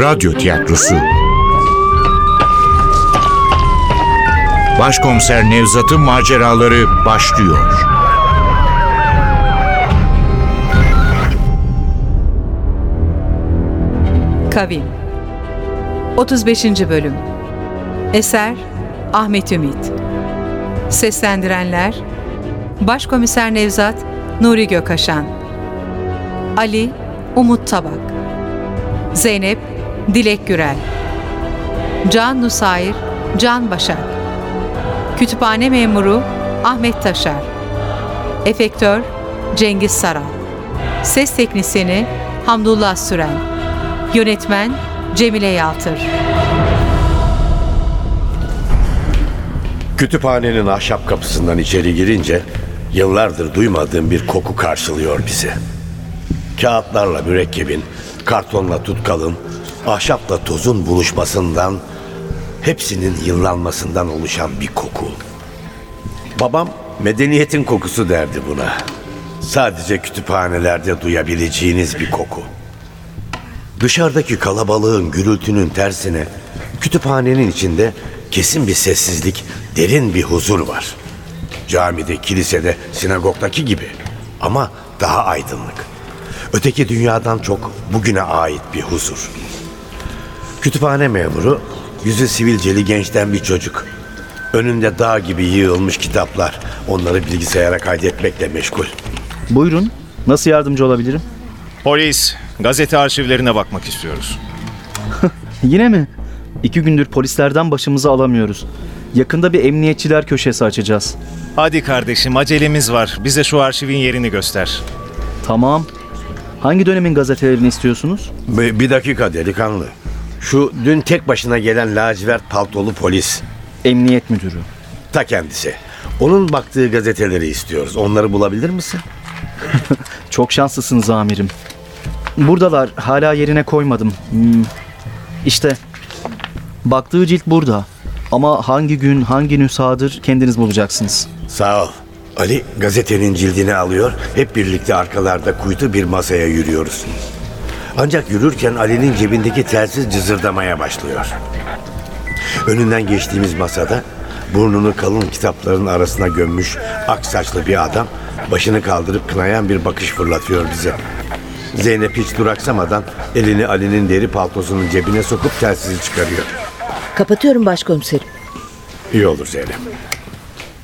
Radyo tiyatrosu. Başkomiser Nevzat'ın maceraları başlıyor. Kavim. 35. Bölüm. Eser Ahmet Ümit. Seslendirenler Başkomiser Nevzat Nuri Gökaşan Ali Umut Tabak. Zeynep Dilek Gürel. Can Nusair Can Başak. Kütüphane Memuru Ahmet Taşar. Efektör Cengiz Saral Ses Teknisini Hamdullah Süren. Yönetmen Cemile Yaltır. Kütüphanenin ahşap kapısından içeri girince yıllardır duymadığım bir koku karşılıyor bizi. Kağıtlarla mürekkebin, kartonla tutkalın, ahşapla tozun buluşmasından, hepsinin yıllanmasından oluşan bir koku. Babam medeniyetin kokusu derdi buna. Sadece kütüphanelerde duyabileceğiniz bir koku. Dışarıdaki kalabalığın gürültünün tersine kütüphanenin içinde kesin bir sessizlik, derin bir huzur var. Camide, kilisede, sinagogdaki gibi ama daha aydınlık. Öteki dünyadan çok bugüne ait bir huzur. Kütüphane memuru, yüzü sivilceli gençten bir çocuk. Önünde dağ gibi yığılmış kitaplar. Onları bilgisayara kaydetmekle meşgul. Buyurun. Nasıl yardımcı olabilirim? Polis, gazete arşivlerine bakmak istiyoruz. Yine mi? İki gündür polislerden başımızı alamıyoruz. Yakında bir emniyetçiler köşesi açacağız. Hadi kardeşim acelemiz var. Bize şu arşivin yerini göster. Tamam. Hangi dönemin gazetelerini istiyorsunuz? Bir, bir dakika delikanlı. Şu dün tek başına gelen lacivert paltolu polis. Emniyet müdürü. Ta kendisi. Onun baktığı gazeteleri istiyoruz. Onları bulabilir misin? Çok şanslısınız amirim. Buradalar. Hala yerine koymadım. Hmm. İşte. Baktığı cilt burada. Ama hangi gün, hangi nüshadır kendiniz bulacaksınız. Sağ ol. Ali gazetenin cildini alıyor. Hep birlikte arkalarda kuytu bir masaya yürüyoruz. Ancak yürürken Ali'nin cebindeki telsiz cızırdamaya başlıyor. Önünden geçtiğimiz masada burnunu kalın kitapların arasına gömmüş ak saçlı bir adam başını kaldırıp kınayan bir bakış fırlatıyor bize. Zeynep hiç duraksamadan elini Ali'nin deri paltosunun cebine sokup telsizi çıkarıyor. Kapatıyorum başkomiserim. İyi olur Zeynep.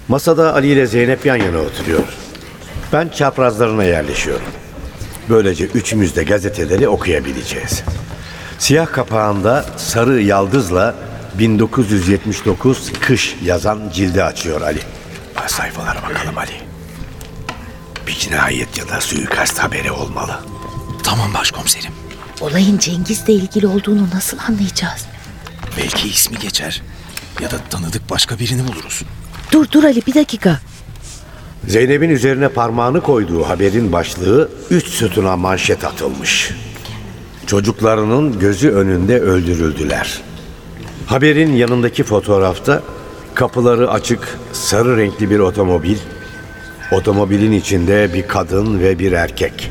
Masada Ali ile Zeynep yan yana oturuyor. Ben çaprazlarına yerleşiyorum. Böylece üçümüz de gazeteleri okuyabileceğiz. Siyah kapağında sarı yaldızla 1979 kış yazan cildi açıyor Ali. Bak sayfalara bakalım Ali. Bir cinayet ya da suikast haberi olmalı. Tamam başkomiserim. Olayın Cengiz'le ilgili olduğunu nasıl anlayacağız? Belki ismi geçer. Ya da tanıdık başka birini buluruz. Dur dur Ali bir dakika. Zeynep'in üzerine parmağını koyduğu haberin başlığı üç sütuna manşet atılmış. Çocuklarının gözü önünde öldürüldüler. Haberin yanındaki fotoğrafta kapıları açık sarı renkli bir otomobil, otomobilin içinde bir kadın ve bir erkek.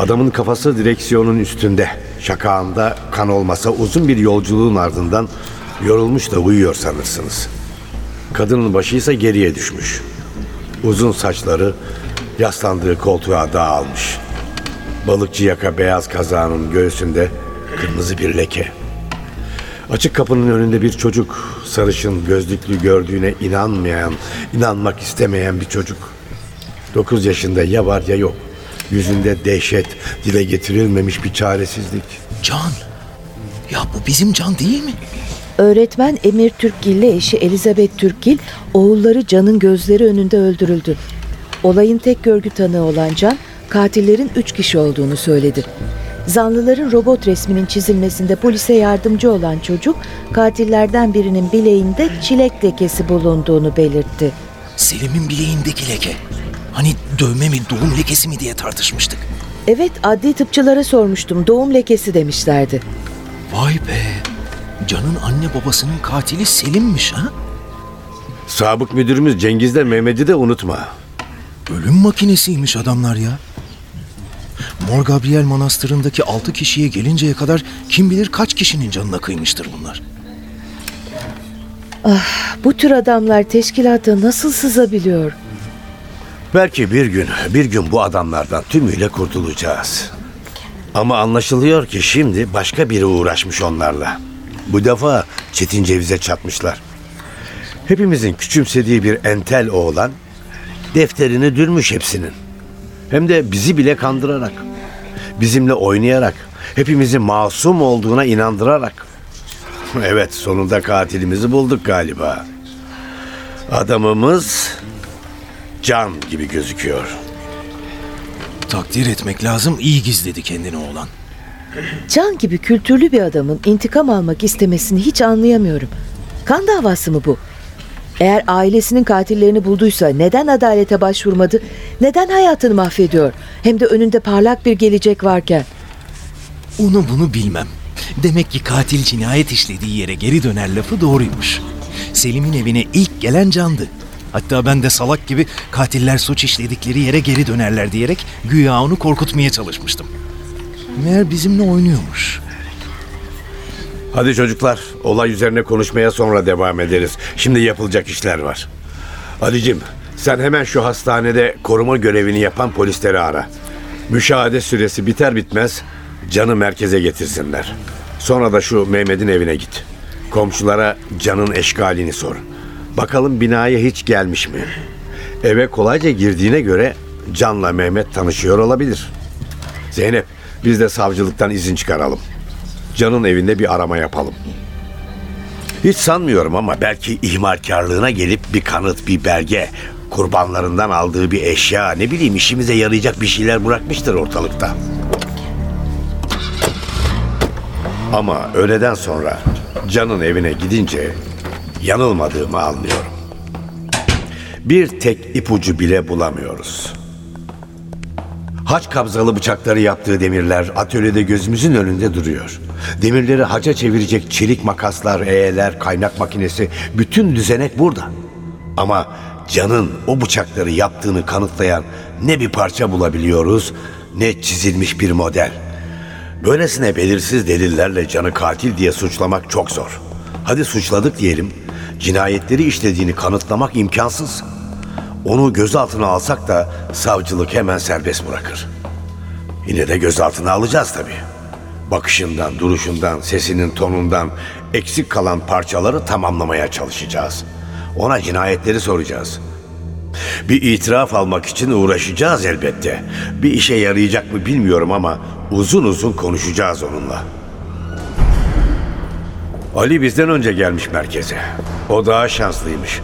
Adamın kafası direksiyonun üstünde. Şakağında kan olmasa uzun bir yolculuğun ardından yorulmuş da uyuyor sanırsınız. Kadının başı ise geriye düşmüş. Uzun saçları yaslandığı koltuğa dağılmış. Balıkçı yaka beyaz kazağının göğsünde kırmızı bir leke. Açık kapının önünde bir çocuk, sarışın gözlüklü gördüğüne inanmayan, inanmak istemeyen bir çocuk. Dokuz yaşında ya var ya yok. Yüzünde dehşet, dile getirilmemiş bir çaresizlik. Can. Ya bu bizim Can değil mi? Öğretmen Emir Türkgil ile eşi Elizabeth Türkgil oğulları Can'ın gözleri önünde öldürüldü. Olayın tek görgü tanığı olan Can katillerin üç kişi olduğunu söyledi. Zanlıların robot resminin çizilmesinde polise yardımcı olan çocuk katillerden birinin bileğinde çilek lekesi bulunduğunu belirtti. Selim'in bileğindeki leke. Hani dövme mi doğum lekesi mi diye tartışmıştık. Evet adli tıpçılara sormuştum doğum lekesi demişlerdi. Vay be. Can'ın anne babasının katili Selim'miş ha? Sabık müdürümüz Cengiz'le Mehmet'i de unutma. Ölüm makinesiymiş adamlar ya. Mor Gabriel Manastırı'ndaki altı kişiye gelinceye kadar kim bilir kaç kişinin canına kıymıştır bunlar. Bu tür adamlar teşkilata nasıl sızabiliyor? Belki bir gün, bir gün bu adamlardan tümüyle kurtulacağız. Ama anlaşılıyor ki şimdi başka biri uğraşmış onlarla. Bu defa Çetin Ceviz'e çatmışlar. Hepimizin küçümsediği bir entel oğlan defterini dürmüş hepsinin. Hem de bizi bile kandırarak, bizimle oynayarak, hepimizin masum olduğuna inandırarak. Evet, sonunda katilimizi bulduk galiba. Adamımız can gibi gözüküyor. Takdir etmek lazım iyi gizledi kendini oğlan. Can gibi kültürlü bir adamın intikam almak istemesini hiç anlayamıyorum. Kan davası mı bu? Eğer ailesinin katillerini bulduysa neden adalete başvurmadı? Neden hayatını mahvediyor? Hem de önünde parlak bir gelecek varken. Onu bunu bilmem. Demek ki katil cinayet işlediği yere geri döner lafı doğruymuş. Selim'in evine ilk gelen candı. Hatta ben de salak gibi katiller suç işledikleri yere geri dönerler diyerek güya onu korkutmaya çalışmıştım. Meğer bizimle oynuyormuş. Hadi çocuklar, olay üzerine konuşmaya sonra devam ederiz. Şimdi yapılacak işler var. Ali'cim, sen hemen şu hastanede koruma görevini yapan polisleri ara. Müşahede süresi biter bitmez Can'ı merkeze getirsinler. Sonra da şu Mehmet'in evine git. Komşulara Can'ın eşkalini sor. Bakalım binaya hiç gelmiş mi? Eve kolayca girdiğine göre Can'la Mehmet tanışıyor olabilir. Zeynep, biz de savcılıktan izin çıkaralım. Can'ın evinde bir arama yapalım. Hiç sanmıyorum ama belki ihmalkarlığına gelip bir kanıt, bir belge, kurbanlarından aldığı bir eşya, ne bileyim işimize yarayacak bir şeyler bırakmıştır ortalıkta. Ama öğleden sonra Can'ın evine gidince yanılmadığımı anlıyorum. Bir tek ipucu bile bulamıyoruz. Haç kabzalı bıçakları yaptığı demirler atölyede gözümüzün önünde duruyor. Demirleri haca çevirecek çelik makaslar, eğeler, kaynak makinesi, bütün düzenek burada. Ama Can'ın o bıçakları yaptığını kanıtlayan ne bir parça bulabiliyoruz ne çizilmiş bir model. Böylesine belirsiz delillerle Can'ı katil diye suçlamak çok zor. Hadi suçladık diyelim. Cinayetleri işlediğini kanıtlamak imkansız. Onu gözaltına alsak da savcılık hemen serbest bırakır. Yine de gözaltına alacağız tabii. Bakışından, duruşundan, sesinin tonundan eksik kalan parçaları tamamlamaya çalışacağız. Ona cinayetleri soracağız. Bir itiraf almak için uğraşacağız elbette. Bir işe yarayacak mı bilmiyorum ama uzun uzun konuşacağız onunla. Ali bizden önce gelmiş merkeze. O daha şanslıymış.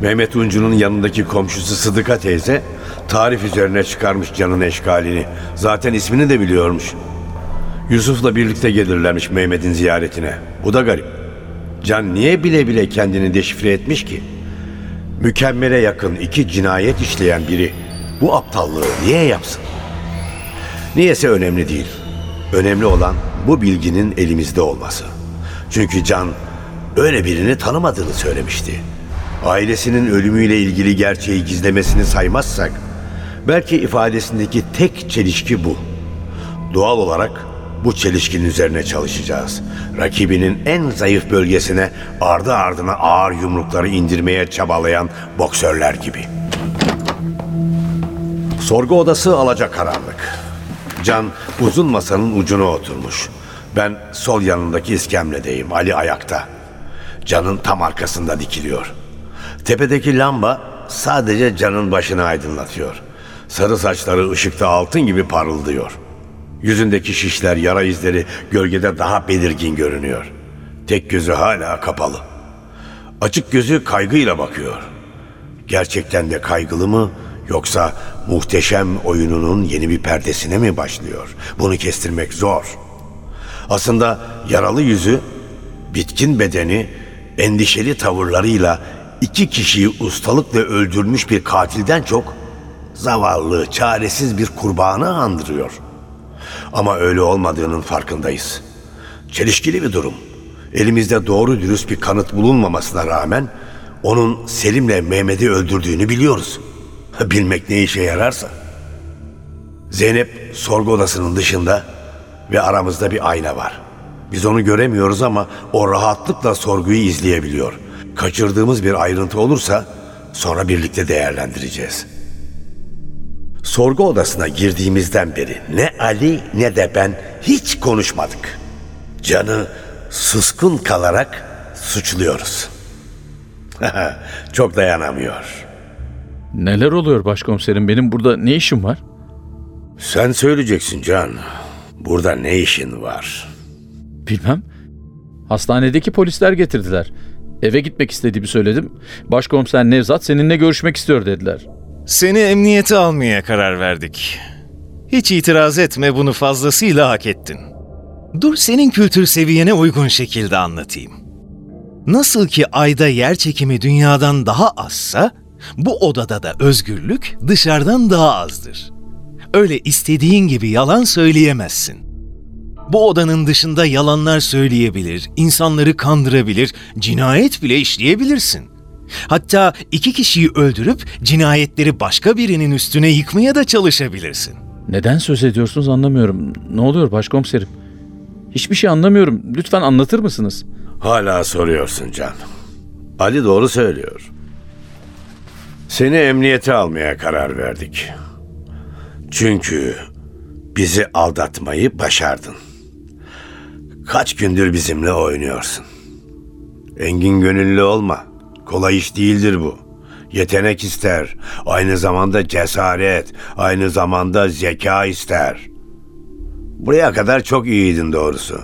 Mehmet Uncu'nun yanındaki komşusu Sıdıka teyze tarif üzerine çıkarmış canın eşkalini. Zaten ismini de biliyormuş. Yusuf'la birlikte gelirlermiş Mehmet'in ziyaretine. Bu da garip. Can niye bile bile kendini deşifre etmiş ki? Mükemmele yakın iki cinayet işleyen biri bu aptallığı niye yapsın? Niyese önemli değil. Önemli olan bu bilginin elimizde olması. Çünkü Can öyle birini tanımadığını söylemişti. Ailesinin ölümüyle ilgili gerçeği gizlemesini saymazsak belki ifadesindeki tek çelişki bu. Doğal olarak bu çelişkinin üzerine çalışacağız. Rakibinin en zayıf bölgesine ardı ardına ağır yumrukları indirmeye çabalayan boksörler gibi. Sorgu odası alacakaranlık. Can uzun masanın ucuna oturmuş. Ben sol yanındaki iskemledeyim. Ali ayakta. Can'ın tam arkasında dikiliyor. Tepedeki lamba sadece Can'ın başını aydınlatıyor. Sarı saçları ışıkta altın gibi parıldıyor. Yüzündeki şişler, yara izleri gölgede daha belirgin görünüyor. Tek gözü hala kapalı. Açık gözü kaygıyla bakıyor. Gerçekten de kaygılı mı yoksa muhteşem oyununun yeni bir perdesine mi başlıyor? Bunu kestirmek zor. Aslında yaralı yüzü, bitkin bedeni, endişeli tavırlarıyla iki kişiyi ustalıkla öldürmüş bir katilden çok zavallı, çaresiz bir kurbanı andırıyor. Ama öyle olmadığının farkındayız. Çelişkili bir durum. Elimizde doğru dürüst bir kanıt bulunmamasına rağmen onun Selim'le Mehmet'i öldürdüğünü biliyoruz. Bilmek ne işe yararsa. Zeynep sorgu odasının dışında ve aramızda bir ayna var. Biz onu göremiyoruz ama o rahatlıkla sorguyu izleyebiliyor. Kaçırdığımız bir ayrıntı olursa sonra birlikte değerlendireceğiz. Sorgu odasına girdiğimizden beri ne Ali ne de ben hiç konuşmadık. Canı suskun kalarak suçluyoruz. Çok dayanamıyor. Neler oluyor başkomiserim? Benim burada ne işim var? Sen söyleyeceksin Can. Burada ne işin var? Bilmem. Hastanedeki polisler getirdiler. Eve gitmek istediğimi söyledim. Başkomiser Nevzat seninle görüşmek istiyor dediler. Seni emniyete almaya karar verdik. Hiç itiraz etme bunu fazlasıyla hak ettin. Dur senin kültür seviyene uygun şekilde anlatayım. Nasıl ki ayda yer çekimi dünyadan daha azsa, bu odada da özgürlük dışarıdan daha azdır. Öyle istediğin gibi yalan söyleyemezsin. Bu odanın dışında yalanlar söyleyebilir, insanları kandırabilir, cinayet bile işleyebilirsin. Hatta iki kişiyi öldürüp cinayetleri başka birinin üstüne yıkmaya da çalışabilirsin. Neden söz ediyorsunuz anlamıyorum. Ne oluyor başkomiserim? Hiçbir şey anlamıyorum. Lütfen anlatır mısınız? Hala soruyorsun Can. Ali doğru söylüyor. Seni emniyete almaya karar verdik. Çünkü bizi aldatmayı başardın. Kaç gündür bizimle oynuyorsun. Engin gönüllü olma. Kolay iş değildir bu. Yetenek ister. Aynı zamanda cesaret. Aynı zamanda zeka ister. Buraya kadar çok iyiydin doğrusu.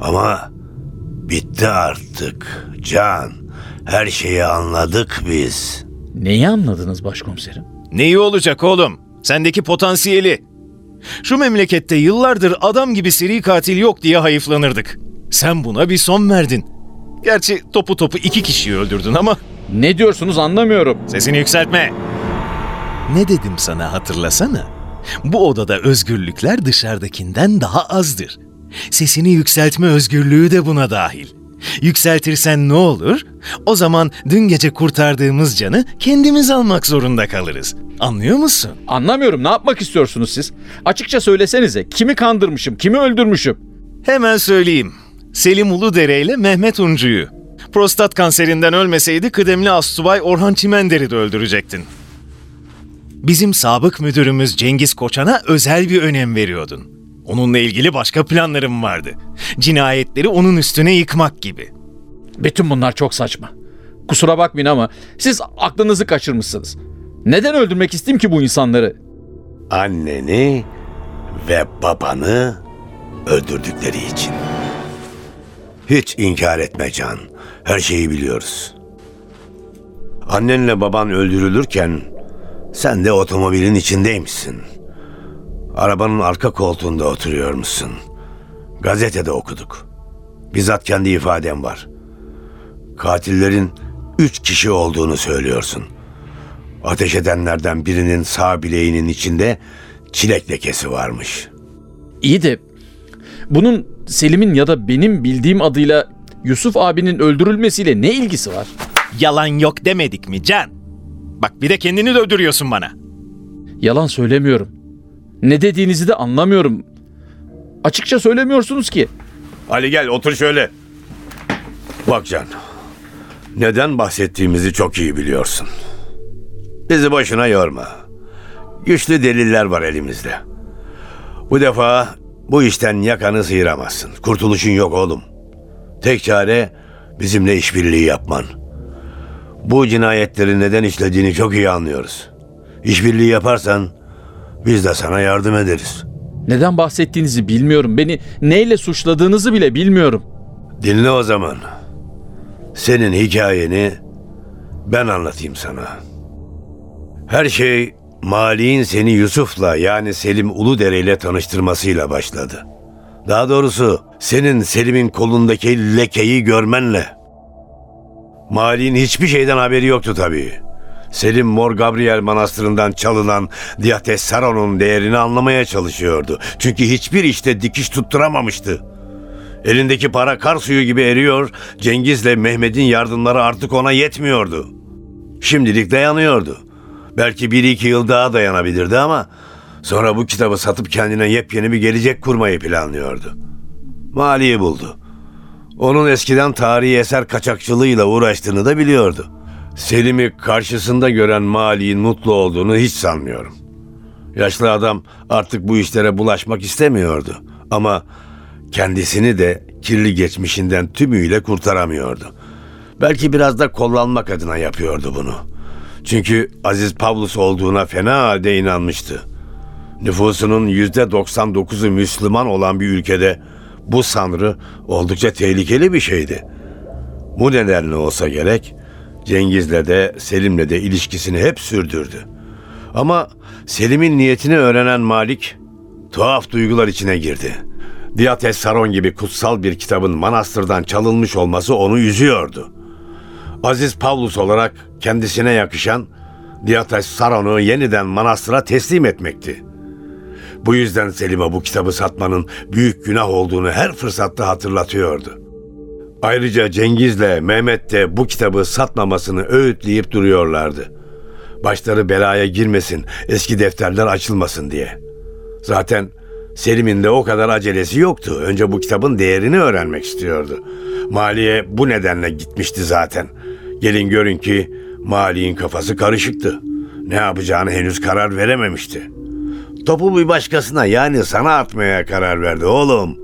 Ama bitti artık. Can, her şeyi anladık biz. Neyi anladınız başkomiserim? Neyi olacak oğlum? Sendeki potansiyeli. Şu memlekette yıllardır adam gibi seri katil yok diye hayıflanırdık. Sen buna bir son verdin. Gerçi topu topu iki kişiyi öldürdün ama Ne diyorsunuz anlamıyorum. sesini yükseltme. Ne dedim sana hatırlasana? Bu odada özgürlükler dışarıdakinden daha azdır. Sesini yükseltme özgürlüğü de buna dahil. Yükseltirsen ne olur? O zaman dün gece kurtardığımız canı kendimiz almak zorunda kalırız. Anlıyor musun? Anlamıyorum. Ne yapmak istiyorsunuz siz? Açıkça söylesenize. Kimi kandırmışım, kimi öldürmüşüm? Hemen söyleyeyim. Selim Uludere ile Mehmet Uncu'yu. Prostat kanserinden ölmeseydi kıdemli astsubay Orhan Çimender'i de öldürecektin. Bizim sabık müdürümüz Cengiz Koçan'a özel bir önem veriyordun. Onunla ilgili başka planlarım vardı. Cinayetleri onun üstüne yıkmak gibi. Bütün bunlar çok saçma. Kusura bakmayın ama siz aklınızı kaçırmışsınız. Neden öldürmek isteyeyim ki bu insanları? Anneni ve babanı öldürdükleri için. Hiç inkar etme Can. Her şeyi biliyoruz. Annenle baban öldürülürken sen de otomobilin içindeymişsin. Arabanın arka koltuğunda oturuyormuşsun. Gazetede okuduk. Bizzat kendi ifadem var. Katillerin üç kişi olduğunu söylüyorsun. Ateş edenlerden birinin sağ bileğinin içinde çilek lekesi varmış. İyi de bunun Selim'in ya da benim bildiğim adıyla Yusuf abinin öldürülmesiyle ne ilgisi var? Yalan yok demedik mi Can? Bak bir de kendini de öldürüyorsun bana. Yalan söylemiyorum. Ne dediğinizi de anlamıyorum. Açıkça söylemiyorsunuz ki. Ali gel otur şöyle. Bak Can. Neden bahsettiğimizi çok iyi biliyorsun. Bizi boşuna yorma. Güçlü deliller var elimizde. Bu defa bu işten yakanı sıyıramazsın. Kurtuluşun yok oğlum. Tek çare bizimle işbirliği yapman. Bu cinayetleri neden işlediğini çok iyi anlıyoruz. İşbirliği yaparsan biz de sana yardım ederiz. Neden bahsettiğinizi bilmiyorum. Beni neyle suçladığınızı bile bilmiyorum. Dinle o zaman. Senin hikayeni ben anlatayım sana. Her şey Mali'nin seni Yusuf'la yani Selim Uludere ile tanıştırmasıyla başladı. Daha doğrusu senin Selim'in kolundaki lekeyi görmenle. Mali'nin hiçbir şeyden haberi yoktu tabii. Selim Mor Gabriel Manastırı'ndan çalınan Diates Saron'un değerini anlamaya çalışıyordu. Çünkü hiçbir işte dikiş tutturamamıştı. Elindeki para kar suyu gibi eriyor, Cengiz'le Mehmet'in yardımları artık ona yetmiyordu. Şimdilik dayanıyordu. Belki bir iki yıl daha dayanabilirdi ama Sonra bu kitabı satıp kendine yepyeni bir gelecek kurmayı planlıyordu. Mali'yi buldu. Onun eskiden tarihi eser kaçakçılığıyla uğraştığını da biliyordu. Selim'i karşısında gören Mali'nin mutlu olduğunu hiç sanmıyorum. Yaşlı adam artık bu işlere bulaşmak istemiyordu. Ama kendisini de kirli geçmişinden tümüyle kurtaramıyordu. Belki biraz da kullanmak adına yapıyordu bunu. Çünkü Aziz Pavlus olduğuna fena halde inanmıştı. Nüfusunun yüzde 99'u Müslüman olan bir ülkede bu sanrı oldukça tehlikeli bir şeydi. Bu nedenle olsa gerek Cengiz'le de Selim'le de ilişkisini hep sürdürdü. Ama Selim'in niyetini öğrenen Malik tuhaf duygular içine girdi. Diyates Saron gibi kutsal bir kitabın manastırdan çalınmış olması onu üzüyordu. Aziz Pavlus olarak kendisine yakışan Diyates Saron'u yeniden manastıra teslim etmekti. Bu yüzden Selim'e bu kitabı satmanın büyük günah olduğunu her fırsatta hatırlatıyordu. Ayrıca Cengiz'le Mehmet de bu kitabı satmamasını öğütleyip duruyorlardı. Başları belaya girmesin, eski defterler açılmasın diye. Zaten Selim'in de o kadar acelesi yoktu. Önce bu kitabın değerini öğrenmek istiyordu. Maliye bu nedenle gitmişti zaten. Gelin görün ki Mali'nin kafası karışıktı. Ne yapacağını henüz karar verememişti. Topu bir başkasına yani sana atmaya karar verdi oğlum.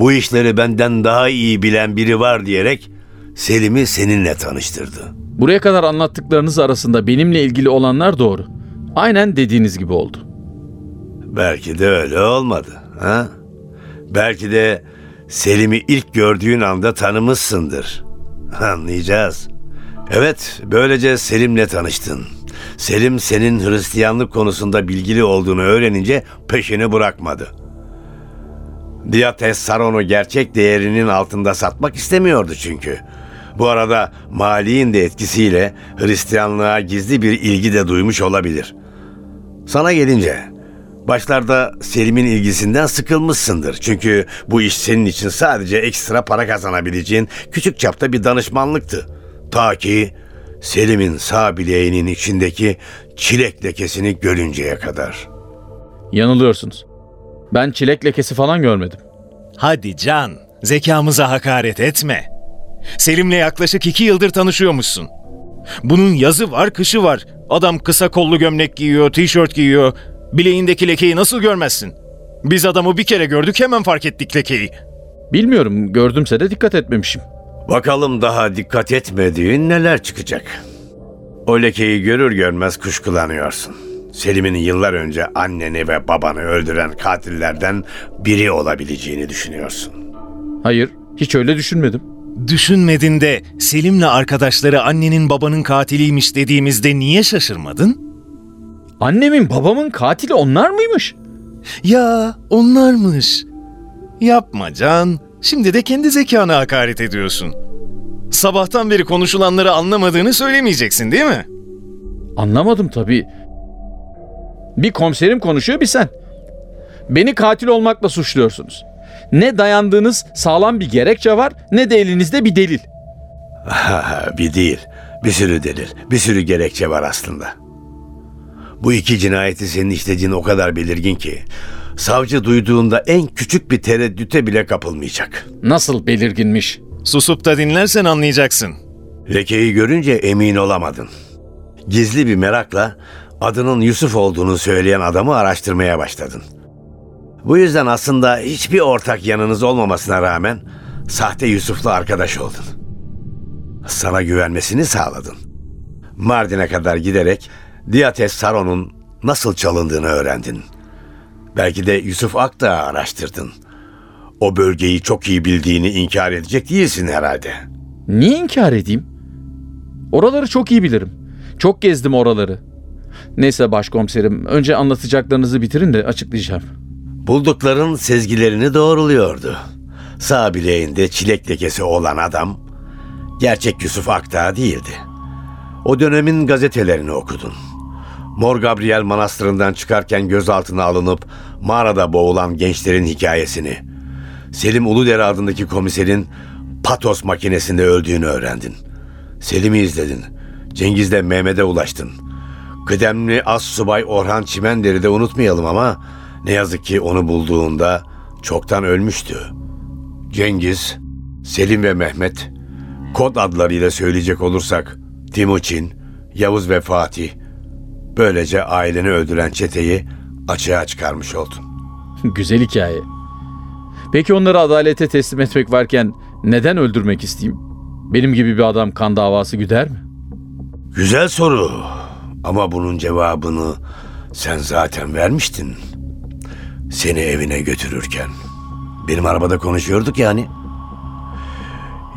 Bu işleri benden daha iyi bilen biri var diyerek Selim'i seninle tanıştırdı. Buraya kadar anlattıklarınız arasında benimle ilgili olanlar doğru. Aynen dediğiniz gibi oldu. Belki de öyle olmadı. Ha? Belki de Selim'i ilk gördüğün anda tanımışsındır. Anlayacağız. Evet, böylece Selim'le tanıştın. Selim senin Hristiyanlık konusunda bilgili olduğunu öğrenince peşini bırakmadı. Diyates Saron'u gerçek değerinin altında satmak istemiyordu çünkü. Bu arada Mali'nin de etkisiyle Hristiyanlığa gizli bir ilgi de duymuş olabilir. Sana gelince, başlarda Selim'in ilgisinden sıkılmışsındır. Çünkü bu iş senin için sadece ekstra para kazanabileceğin küçük çapta bir danışmanlıktı. Ta ki Selim'in sağ bileğinin içindeki çilek lekesini görünceye kadar. Yanılıyorsunuz. Ben çilek lekesi falan görmedim. Hadi Can, zekamıza hakaret etme. Selim'le yaklaşık iki yıldır tanışıyormuşsun. Bunun yazı var, kışı var. Adam kısa kollu gömlek giyiyor, tişört giyiyor. Bileğindeki lekeyi nasıl görmezsin? Biz adamı bir kere gördük hemen fark ettik lekeyi. Bilmiyorum gördümse de dikkat etmemişim. Bakalım daha dikkat etmediğin neler çıkacak. O lekeyi görür görmez kuşkulanıyorsun. Selim'in yıllar önce anneni ve babanı öldüren katillerden biri olabileceğini düşünüyorsun. Hayır hiç öyle düşünmedim. Düşünmedin de Selim'le arkadaşları annenin babanın katiliymiş dediğimizde niye şaşırmadın? Annemin babamın katili onlar mıymış? Ya onlarmış. Yapma Can. Şimdi de kendi zekana hakaret ediyorsun. Sabahtan beri konuşulanları anlamadığını söylemeyeceksin değil mi? Anlamadım tabii. Bir komiserim konuşuyor bir sen. Beni katil olmakla suçluyorsunuz. Ne dayandığınız sağlam bir gerekçe var ne de elinizde bir delil. bir değil, bir sürü delil, bir sürü gerekçe var aslında. Bu iki cinayeti senin işlediğin o kadar belirgin ki savcı duyduğunda en küçük bir tereddüte bile kapılmayacak. Nasıl belirginmiş? Susup da dinlersen anlayacaksın. Lekeyi görünce emin olamadın. Gizli bir merakla adının Yusuf olduğunu söyleyen adamı araştırmaya başladın. Bu yüzden aslında hiçbir ortak yanınız olmamasına rağmen sahte Yusuf'la arkadaş oldun. Sana güvenmesini sağladın. Mardin'e kadar giderek Diyates Saron'un nasıl çalındığını öğrendin. Belki de Yusuf Akdağ'ı araştırdın. O bölgeyi çok iyi bildiğini inkar edecek değilsin herhalde. Niye inkar edeyim? Oraları çok iyi bilirim. Çok gezdim oraları. Neyse başkomiserim, önce anlatacaklarınızı bitirin de açıklayacağım. Buldukların sezgilerini doğruluyordu. Sağ bileğinde çilek lekesi olan adam gerçek Yusuf Akdağ değildi. O dönemin gazetelerini okudun. Mor Gabriel Manastırı'ndan çıkarken gözaltına alınıp mağarada boğulan gençlerin hikayesini, Selim Uludere adındaki komiserin patos makinesinde öldüğünü öğrendin. Selim'i izledin. Cengiz'le Mehmet'e ulaştın. Kıdemli as subay Orhan Çimender'i de unutmayalım ama ne yazık ki onu bulduğunda çoktan ölmüştü. Cengiz, Selim ve Mehmet, kod adlarıyla söyleyecek olursak Timuçin, Yavuz ve Fatih, böylece aileni öldüren çeteyi açığa çıkarmış oldun. Güzel hikaye. Peki onları adalete teslim etmek varken neden öldürmek isteyeyim? Benim gibi bir adam kan davası güder mi? Güzel soru. Ama bunun cevabını sen zaten vermiştin. Seni evine götürürken. Benim arabada konuşuyorduk yani.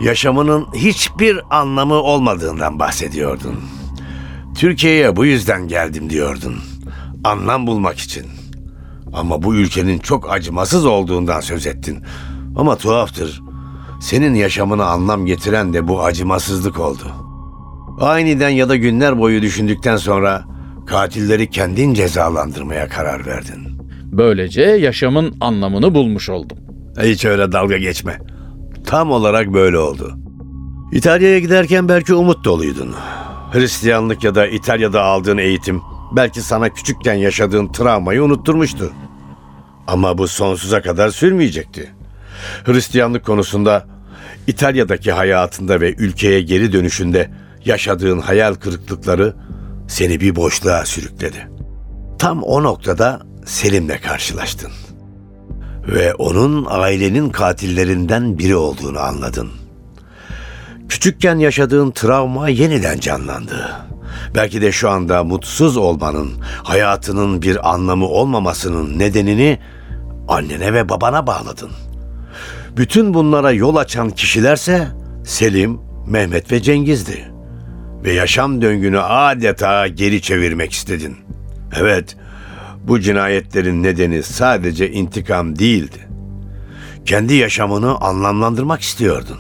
Yaşamının hiçbir anlamı olmadığından bahsediyordun. Türkiye'ye bu yüzden geldim diyordun. Anlam bulmak için. Ama bu ülkenin çok acımasız olduğundan söz ettin. Ama tuhaftır. Senin yaşamına anlam getiren de bu acımasızlık oldu. Aniden ya da günler boyu düşündükten sonra katilleri kendin cezalandırmaya karar verdin. Böylece yaşamın anlamını bulmuş oldum. Hiç öyle dalga geçme. Tam olarak böyle oldu. İtalya'ya giderken belki umut doluydun. Hristiyanlık ya da İtalya'da aldığın eğitim belki sana küçükken yaşadığın travmayı unutturmuştu. Ama bu sonsuza kadar sürmeyecekti. Hristiyanlık konusunda İtalya'daki hayatında ve ülkeye geri dönüşünde yaşadığın hayal kırıklıkları seni bir boşluğa sürükledi. Tam o noktada Selim'le karşılaştın. Ve onun ailenin katillerinden biri olduğunu anladın. Küçükken yaşadığın travma yeniden canlandı. Belki de şu anda mutsuz olmanın, hayatının bir anlamı olmamasının nedenini annene ve babana bağladın. Bütün bunlara yol açan kişilerse Selim, Mehmet ve Cengiz'di. Ve yaşam döngünü adeta geri çevirmek istedin. Evet, bu cinayetlerin nedeni sadece intikam değildi. Kendi yaşamını anlamlandırmak istiyordun.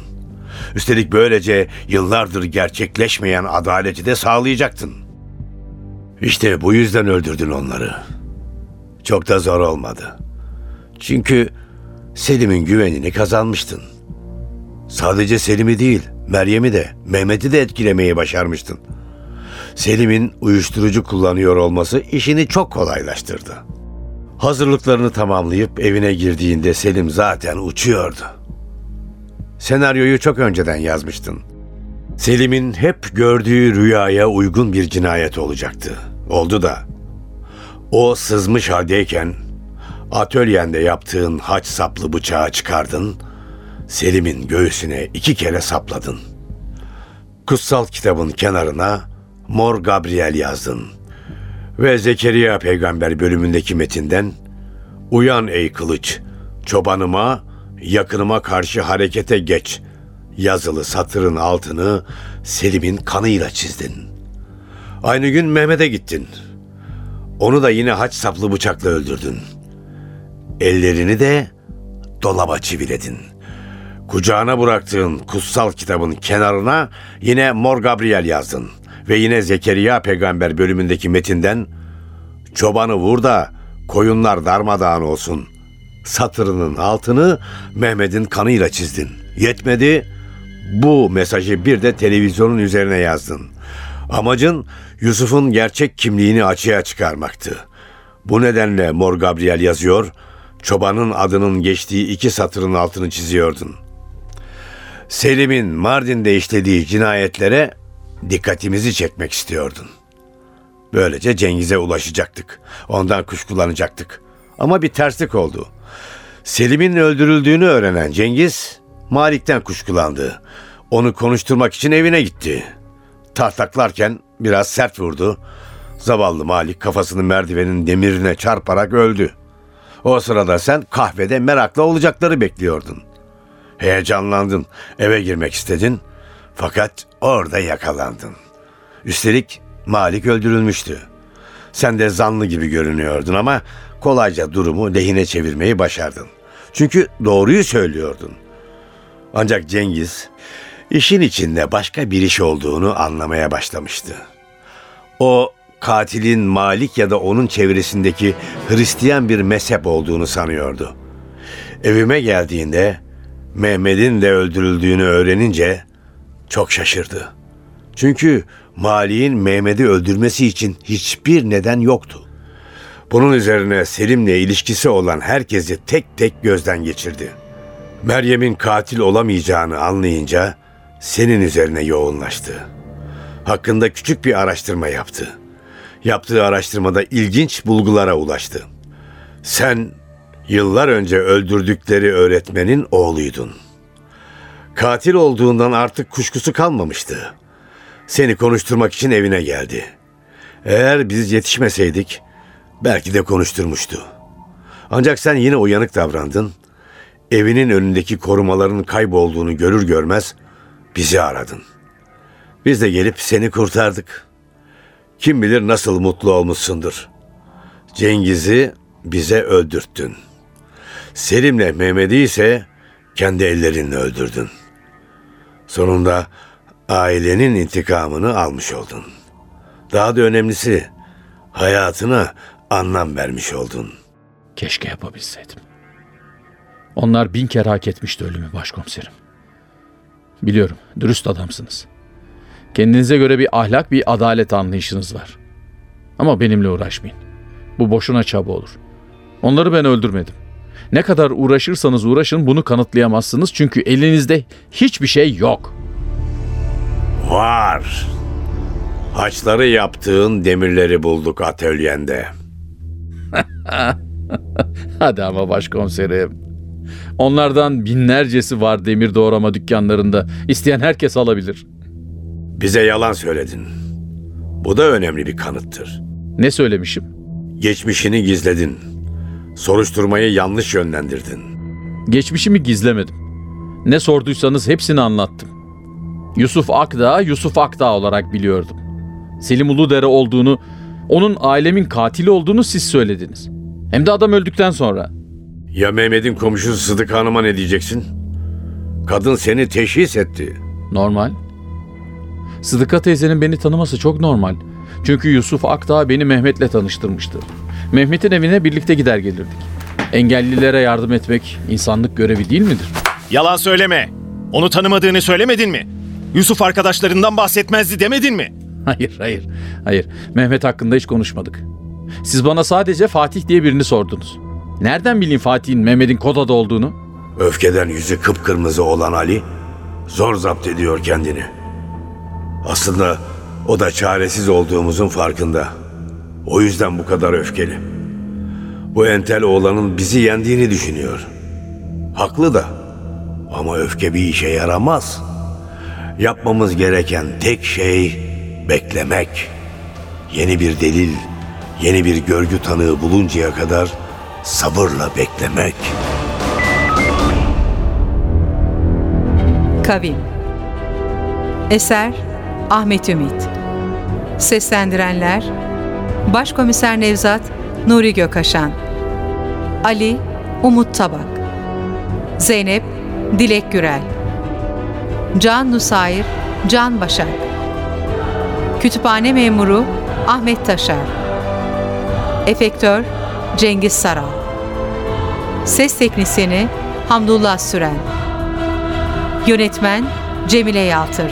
Üstelik böylece yıllardır gerçekleşmeyen adaleti de sağlayacaktın. İşte bu yüzden öldürdün onları. Çok da zor olmadı. Çünkü Selim'in güvenini kazanmıştın. Sadece Selim'i değil, Meryem'i de, Mehmet'i de etkilemeyi başarmıştın. Selim'in uyuşturucu kullanıyor olması işini çok kolaylaştırdı. Hazırlıklarını tamamlayıp evine girdiğinde Selim zaten uçuyordu. Senaryoyu çok önceden yazmıştın. Selim'in hep gördüğü rüyaya uygun bir cinayet olacaktı. Oldu da. O sızmış haldeyken atölyende yaptığın haç saplı bıçağı çıkardın, Selim'in göğsüne iki kere sapladın. Kutsal kitabın kenarına Mor Gabriel yazdın. Ve Zekeriya peygamber bölümündeki metinden Uyan ey kılıç, çobanıma, yakınıma karşı harekete geç. Yazılı satırın altını Selim'in kanıyla çizdin. Aynı gün Mehmet'e gittin. Onu da yine haç saplı bıçakla öldürdün. Ellerini de dolaba çiviledin. Kucağına bıraktığın kutsal kitabın kenarına yine Mor Gabriel yazdın. Ve yine Zekeriya peygamber bölümündeki metinden Çobanı vur da koyunlar darmadağın olsun. Satırının altını Mehmet'in kanıyla çizdin. Yetmedi, bu mesajı bir de televizyonun üzerine yazdın. Amacın Yusuf'un gerçek kimliğini açığa çıkarmaktı. Bu nedenle Mor Gabriel yazıyor, çobanın adının geçtiği iki satırın altını çiziyordun. Selim'in Mardin'de işlediği cinayetlere dikkatimizi çekmek istiyordun. Böylece Cengiz'e ulaşacaktık. Ondan kuşkulanacaktık. Ama bir terslik oldu. Selim'in öldürüldüğünü öğrenen Cengiz Malik'ten kuşkulandı. Onu konuşturmak için evine gitti. Tartaklarken biraz sert vurdu. Zavallı Malik kafasını merdivenin demirine çarparak öldü. O sırada sen kahvede merakla olacakları bekliyordun. Heyecanlandın, eve girmek istedin. Fakat orada yakalandın. Üstelik Malik öldürülmüştü. Sen de zanlı gibi görünüyordun ama kolayca durumu lehine çevirmeyi başardın. Çünkü doğruyu söylüyordun. Ancak Cengiz işin içinde başka bir iş olduğunu anlamaya başlamıştı. O katilin Malik ya da onun çevresindeki Hristiyan bir mezhep olduğunu sanıyordu. Evime geldiğinde Mehmet'in de öldürüldüğünü öğrenince çok şaşırdı. Çünkü Mali'nin Mehmet'i öldürmesi için hiçbir neden yoktu. Bunun üzerine Selim'le ilişkisi olan herkesi tek tek gözden geçirdi. Meryem'in katil olamayacağını anlayınca senin üzerine yoğunlaştı. Hakkında küçük bir araştırma yaptı. Yaptığı araştırmada ilginç bulgulara ulaştı. Sen yıllar önce öldürdükleri öğretmenin oğluydun. Katil olduğundan artık kuşkusu kalmamıştı. Seni konuşturmak için evine geldi. Eğer biz yetişmeseydik belki de konuşturmuştu. Ancak sen yine uyanık davrandın. Evinin önündeki korumaların kaybolduğunu görür görmez bizi aradın. Biz de gelip seni kurtardık. Kim bilir nasıl mutlu olmuşsundur. Cengiz'i bize öldürttün. Selim'le Mehmet'i ise kendi ellerinle öldürdün. Sonunda ailenin intikamını almış oldun. Daha da önemlisi hayatına anlam vermiş oldun. Keşke yapabilseydim. Onlar bin kere hak etmişti ölümü başkomiserim. Biliyorum, dürüst adamsınız. Kendinize göre bir ahlak, bir adalet anlayışınız var. Ama benimle uğraşmayın. Bu boşuna çaba olur. Onları ben öldürmedim. Ne kadar uğraşırsanız uğraşın bunu kanıtlayamazsınız çünkü elinizde hiçbir şey yok. Var. Haçları yaptığın demirleri bulduk atölyende. Hadi ama başkomiserim. Onlardan binlercesi var demir doğrama dükkanlarında. İsteyen herkes alabilir. Bize yalan söyledin. Bu da önemli bir kanıttır. Ne söylemişim? Geçmişini gizledin. Soruşturmayı yanlış yönlendirdin. Geçmişimi gizlemedim. Ne sorduysanız hepsini anlattım. Yusuf Akdağ, Yusuf Akdağ olarak biliyordum. Selim Uludere olduğunu, onun ailemin katili olduğunu siz söylediniz. Hem de adam öldükten sonra. Ya Mehmet'in komşusu Sıdık Hanım'a ne diyeceksin? Kadın seni teşhis etti. Normal. Sıdıka teyzenin beni tanıması çok normal. Çünkü Yusuf Akdağ beni Mehmet'le tanıştırmıştı. Mehmet'in evine birlikte gider gelirdik. Engellilere yardım etmek insanlık görevi değil midir? Yalan söyleme. Onu tanımadığını söylemedin mi? Yusuf arkadaşlarından bahsetmezdi demedin mi? Hayır, hayır, hayır. Mehmet hakkında hiç konuşmadık. Siz bana sadece Fatih diye birini sordunuz. Nereden bileyim Fatih'in Mehmet'in Koda'da olduğunu? Öfkeden yüzü kıpkırmızı olan Ali zor zapt ediyor kendini. Aslında o da çaresiz olduğumuzun farkında. O yüzden bu kadar öfkeli. Bu entel oğlanın bizi yendiğini düşünüyor. Haklı da. Ama öfke bir işe yaramaz. Yapmamız gereken tek şey beklemek. Yeni bir delil, yeni bir görgü tanığı buluncaya kadar sabırla beklemek. Kavim Eser Ahmet Ümit Seslendirenler Başkomiser Nevzat Nuri Gökaşan. Ali Umut Tabak. Zeynep Dilek Gürel. Can Nusair Can Başak. Kütüphane Memuru Ahmet Taşar. Efektör Cengiz Saral. Ses Teknisini Hamdullah Süren. Yönetmen Cemile Yaltır